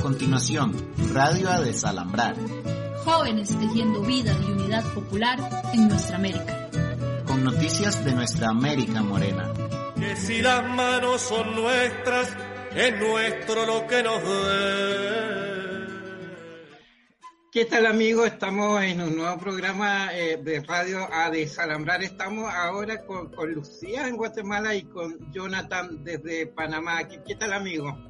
continuación, Radio a Desalambrar. Jóvenes tejiendo vida y unidad popular en nuestra América. Con noticias de nuestra América morena. Que si las manos son nuestras, es nuestro lo que nos dé. ¿Qué tal amigos? Estamos en un nuevo programa eh, de radio a desalambrar. Estamos ahora con, con, Lucía en Guatemala y con Jonathan desde Panamá. ¿Qué, qué tal amigo?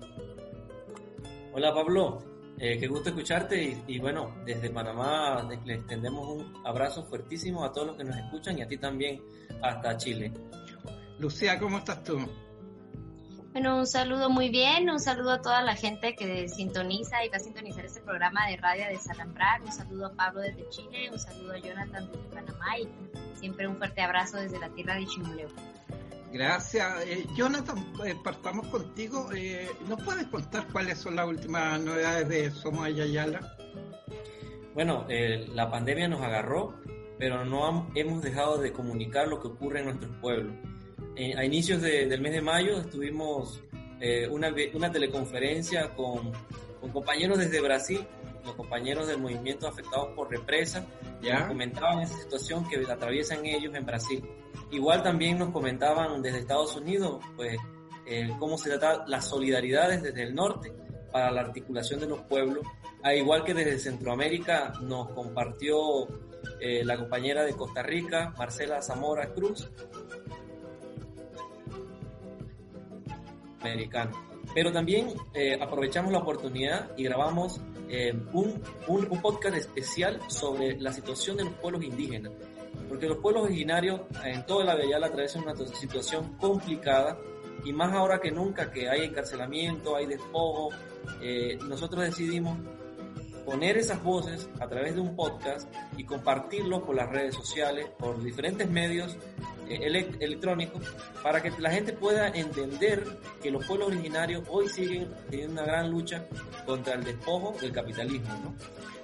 Hola Pablo, eh, qué gusto escucharte y, y, bueno, desde Panamá le extendemos un abrazo fuertísimo a todos los que nos escuchan y a ti también hasta Chile. Lucía, ¿cómo estás tú? Bueno, un saludo muy bien, un saludo a toda la gente que sintoniza y va a sintonizar este programa de Radio de Salambrar, un saludo a Pablo desde Chile, un saludo a Jonathan desde Panamá y siempre un fuerte abrazo desde la tierra de Chimuleo. Gracias. Eh, Jonathan, eh, partamos contigo. Eh, ¿Nos puedes contar cuáles son las últimas novedades de Somos Ayayala? Bueno, la pandemia nos agarró, pero no hemos dejado de comunicar lo que ocurre en nuestros pueblos. a inicios de, del mes de mayo estuvimos una, una teleconferencia con, con compañeros desde Brasil los compañeros del movimiento afectados por represa ya comentaban esa situación que atraviesan ellos en Brasil. Igual también nos comentaban desde Estados Unidos, pues, eh, cómo se trata las solidaridades desde el norte para la articulación de los pueblos, a igual que desde Centroamérica nos compartió eh, la compañera de Costa Rica, Marcela Zamora Cruz, americano. Pero también eh, aprovechamos la oportunidad y grabamos eh, un, un, podcast especial sobre la situación de los pueblos indígenas. Porque los pueblos originarios en toda la Bella atraviesan una situación complicada y más ahora que nunca que hay encarcelamiento, hay despojo, eh, nosotros decidimos poner esas voces a través de un podcast y compartirlo por las redes sociales, por diferentes medios eh, electrónicos, para que la gente pueda entender que los pueblos originarios hoy siguen teniendo una gran lucha contra el despojo del capitalismo. ¿no?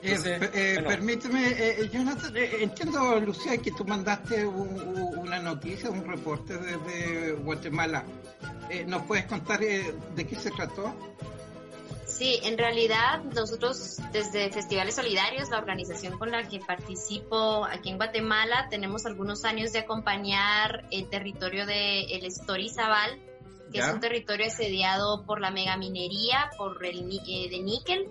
Entonces, eh, eh, bueno, permíteme, eh, Jonathan, entiendo, Lucía, que tú mandaste un, una noticia, un reporte desde Guatemala. ¿Nos puedes contar de qué se trató? Sí, en realidad nosotros desde Festivales Solidarios, la organización con la que participo aquí en Guatemala, tenemos algunos años de acompañar el territorio de el Estorizabal, que ¿Ya? es un territorio asediado por la megaminería, por el eh, de níquel.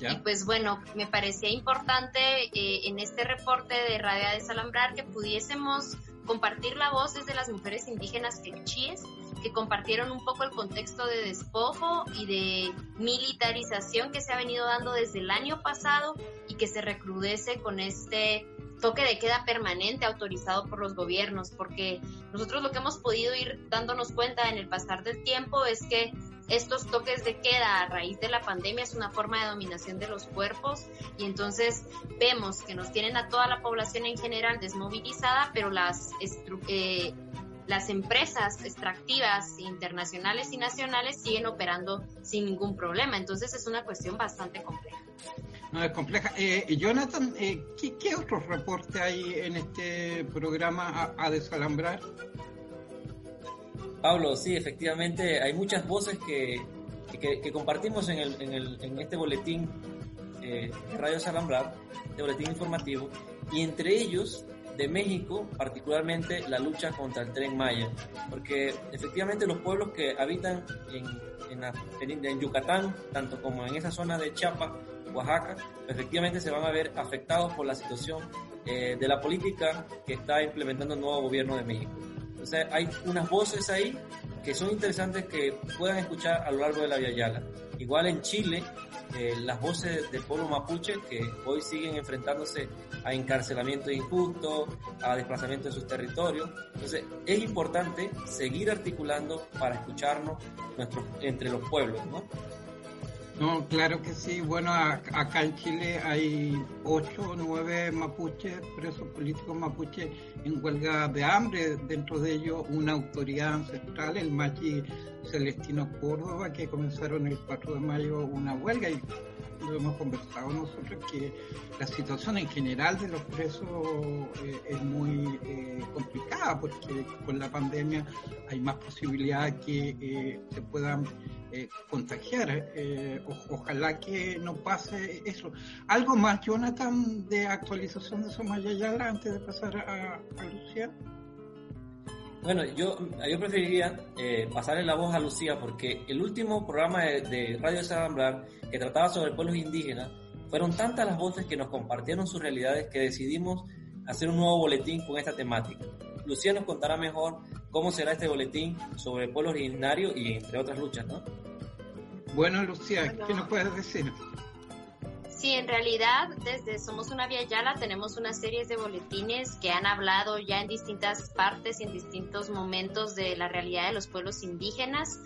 ¿Ya? Y pues bueno, me parecía importante eh, en este reporte de Radio de Salambrar que pudiésemos compartir la voz desde las mujeres indígenas quechíes que compartieron un poco el contexto de despojo y de militarización que se ha venido dando desde el año pasado y que se recrudece con este toque de queda permanente autorizado por los gobiernos, porque nosotros lo que hemos podido ir dándonos cuenta en el pasar del tiempo es que estos toques de queda a raíz de la pandemia es una forma de dominación de los cuerpos y entonces vemos que nos tienen a toda la población en general desmovilizada, pero las eh, las empresas extractivas internacionales y nacionales siguen operando sin ningún problema. Entonces es una cuestión bastante compleja. No, es compleja. Eh, Jonathan, eh, ¿qué, ¿qué, otros reportes hay en este programa a, a, desalambrar? Pablo, sí, efectivamente, hay muchas voces que, que, que compartimos en, el, en, el, en, este boletín eh, Radio Desalambrar, este boletín informativo, y entre ellos de México, particularmente la lucha contra el tren Maya, porque efectivamente los pueblos que habitan en, en, Yucatán, tanto como en esa zona de Chiapas, Oaxaca, efectivamente se van a ver afectados por la situación eh, de la política que está implementando el nuevo gobierno de México. Entonces hay unas voces ahí que son interesantes que puedan escuchar a lo largo de la Via Yala. Igual en Chile, eh, las voces del pueblo mapuche que hoy siguen enfrentándose a encarcelamiento injusto, a desplazamiento de sus territorios. Entonces es importante seguir articulando para escucharnos nuestros, entre los pueblos, ¿no? No, claro que sí. Bueno, acá en Chile hay ocho o nueve mapuches, presos políticos mapuches en huelga de hambre. Dentro de ellos una autoridad ancestral, el machi Celestino Córdoba, que comenzaron el 4 de mayo una huelga y lo hemos conversado nosotros que la situación en general de los presos eh, es muy eh, complicada porque con la pandemia hay más posibilidad que eh, se puedan contagiar. ojalá que no pase eso. ¿Algo más, Jonathan, de actualización de Somayayala antes de pasar a, Lucía? Bueno, yo, yo preferiría eh, pasarle la voz a Lucía porque el último programa de, Radio Salambrar que trataba sobre pueblos indígenas fueron tantas las voces que nos compartieron sus realidades que decidimos hacer un nuevo boletín con esta temática. Lucía nos contará mejor cómo será este boletín sobre pueblos originarios y entre otras luchas, ¿no? Bueno, Lucía, ¿qué nos puedes decir? Sí, en realidad desde Somos una Vía Yala tenemos una serie de boletines que han hablado ya en distintas partes y en distintos momentos de la realidad de los pueblos indígenas,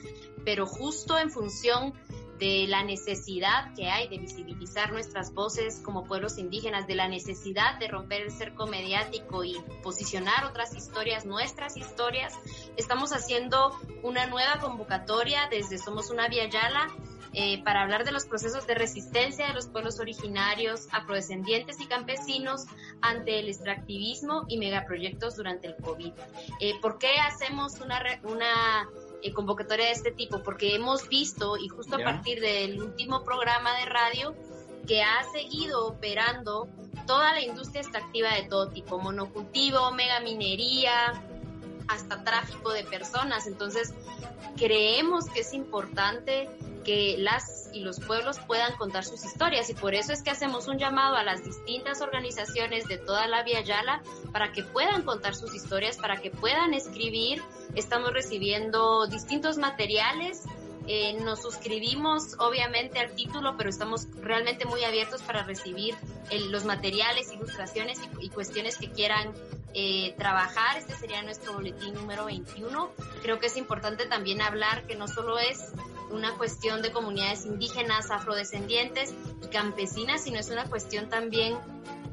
pero justo en función de la necesidad que hay de visibilizar nuestras voces como pueblos indígenas, de la necesidad de romper el cerco mediático y posicionar otras historias, nuestras historias, estamos haciendo una nueva convocatoria desde Somos una Vía Yala eh, para hablar de los procesos de resistencia de los pueblos originarios, afrodescendientes y campesinos ante el extractivismo y megaproyectos durante el COVID. Eh, ¿Por qué hacemos una, una eh, convocatoria de este tipo? Porque hemos misto, y justo a partir del último programa de radio, que ha seguido operando toda la industria extractiva de todo tipo, monocultivo, megaminería, hasta tráfico de personas. Entonces, creemos que es importante que las y los pueblos puedan contar sus historias y por eso es que hacemos un llamado a las distintas organizaciones de toda la Via Yala para que puedan contar sus historias, para que puedan escribir. Estamos recibiendo distintos materiales eh, nos suscribimos obviamente al título, pero estamos realmente muy abiertos para recibir los materiales, ilustraciones y, cuestiones que quieran eh, trabajar. Este sería nuestro boletín número 21. Creo que es importante también hablar que no solo es una cuestión de comunidades indígenas, afrodescendientes y campesinas, sino es una cuestión también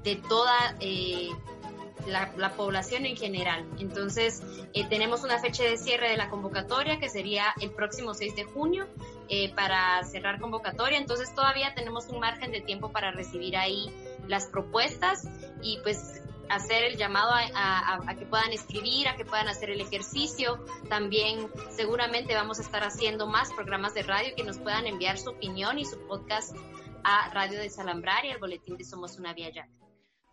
de toda eh, la, población en general. Entonces, eh, tenemos una fecha de cierre de la convocatoria que sería el próximo 6 de junio eh, para cerrar convocatoria. Entonces, todavía tenemos un margen de tiempo para recibir ahí las propuestas y pues hacer el llamado a, a, que puedan escribir, a que puedan hacer el ejercicio. También seguramente vamos a estar haciendo más programas de radio que nos puedan enviar su opinión y su podcast a Radio de Salambrar y al boletín de Somos una Vía Ya.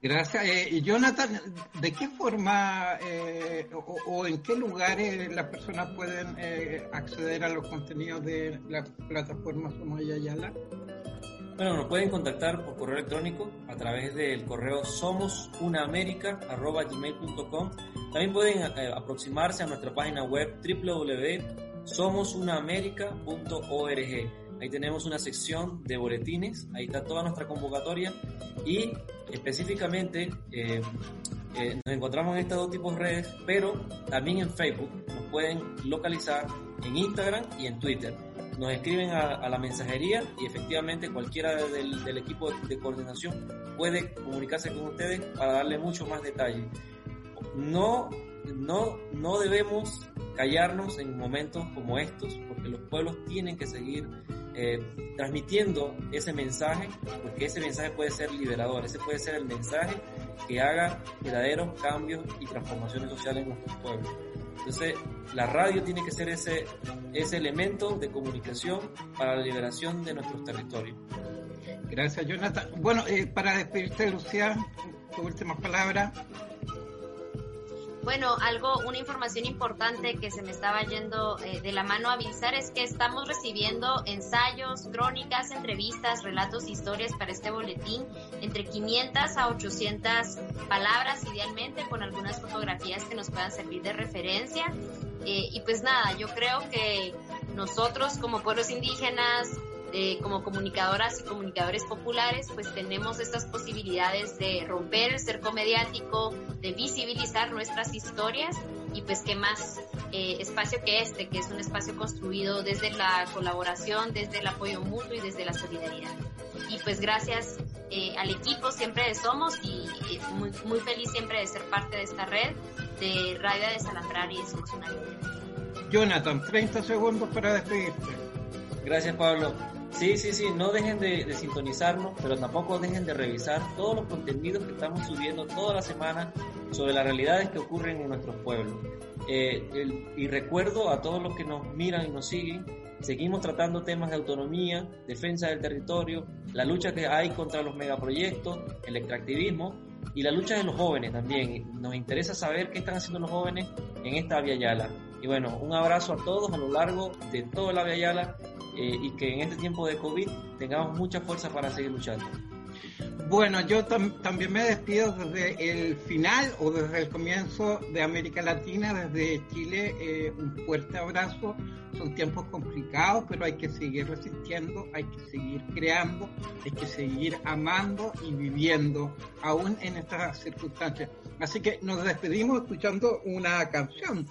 Gracias. Eh, Jonathan, ¿de qué forma eh, o, en qué lugares las personas pueden eh, acceder a los contenidos de la plataforma Somos Yala? Bueno, nos pueden contactar por correo electrónico a través del correo somosunamerica.gmail.com También pueden aproximarse a nuestra página web www.somosunamerica.org Ahí tenemos una sección de boletines, ahí está toda nuestra convocatoria y específicamente eh, eh, nos encontramos en estos dos tipos de redes, pero también en Facebook nos pueden localizar en Instagram y en Twitter. Nos escriben a, la mensajería y efectivamente cualquiera del, equipo de coordinación puede comunicarse con ustedes para darle mucho más detalle. No, no, no debemos callarnos en momentos como estos, porque los pueblos tienen que seguir eh, transmitiendo ese mensaje, porque ese mensaje puede ser liberador, ese puede ser el mensaje que haga verdaderos cambios y transformaciones sociales en nuestros pueblos. Entonces, la radio tiene que ser ese, ese elemento de comunicación para la liberación de nuestros territorios. Gracias, Jonathan. Bueno, eh, para despedirte, Lucía, tu última palabra. Bueno, algo, una información importante que se me estaba yendo eh, de la mano a avisar es que estamos recibiendo ensayos, crónicas, entrevistas, relatos, historias para este boletín, entre 500 a 800 palabras idealmente, con algunas fotografías que nos puedan servir de referencia. Eh, y pues nada, yo creo que nosotros como pueblos indígenas, eh, como comunicadoras y comunicadores populares, pues tenemos estas posibilidades de romper el cerco mediático, de visibilizar nuestras historias y pues qué más eh, espacio que este, que es un espacio construido desde la colaboración, desde el apoyo mutuo y desde la solidaridad. Y pues gracias eh, al equipo siempre de Somos y, muy, muy feliz siempre de ser parte de esta red de Radio de Salambrar y de Somos una Jonathan, 30 segundos para despedirte. Gracias Pablo. Sí, sí, sí, no dejen de, sintonizarnos, pero tampoco dejen de revisar todos los contenidos que estamos subiendo toda la semana sobre las realidades que ocurren en nuestros pueblos. Eh, y recuerdo a todos los que nos miran y nos siguen, seguimos tratando temas de autonomía, defensa del territorio, la lucha que hay contra los megaproyectos, el extractivismo y la lucha de los jóvenes también. Nos interesa saber qué están haciendo los jóvenes en esta Via. Y bueno, un abrazo a todos a lo largo de toda la Via eh, y que en este tiempo de COVID tengamos mucha fuerza para seguir luchando. Bueno, yo también me despido desde el final o desde el comienzo de América Latina, desde Chile, eh, un fuerte abrazo. Son tiempos complicados, pero hay que seguir resistiendo, hay que seguir creando, hay que seguir amando y viviendo, aún en estas circunstancias. Así que nos despedimos escuchando una canción.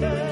day.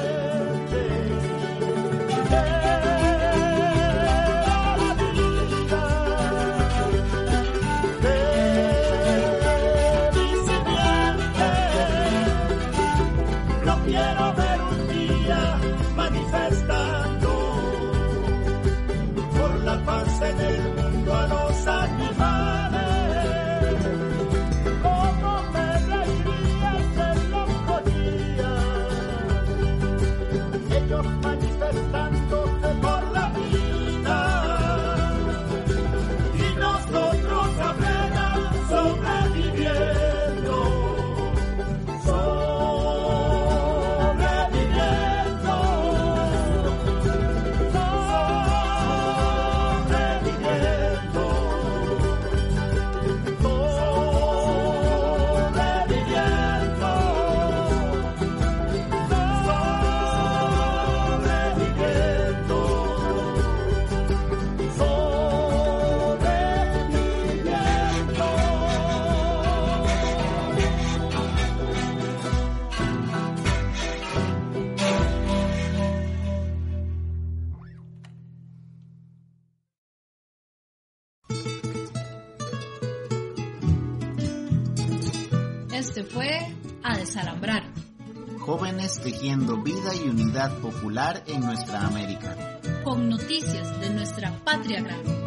A Desalambrar. Jóvenes tejiendo vida y unidad popular en nuestra América. Con noticias de nuestra patria grande.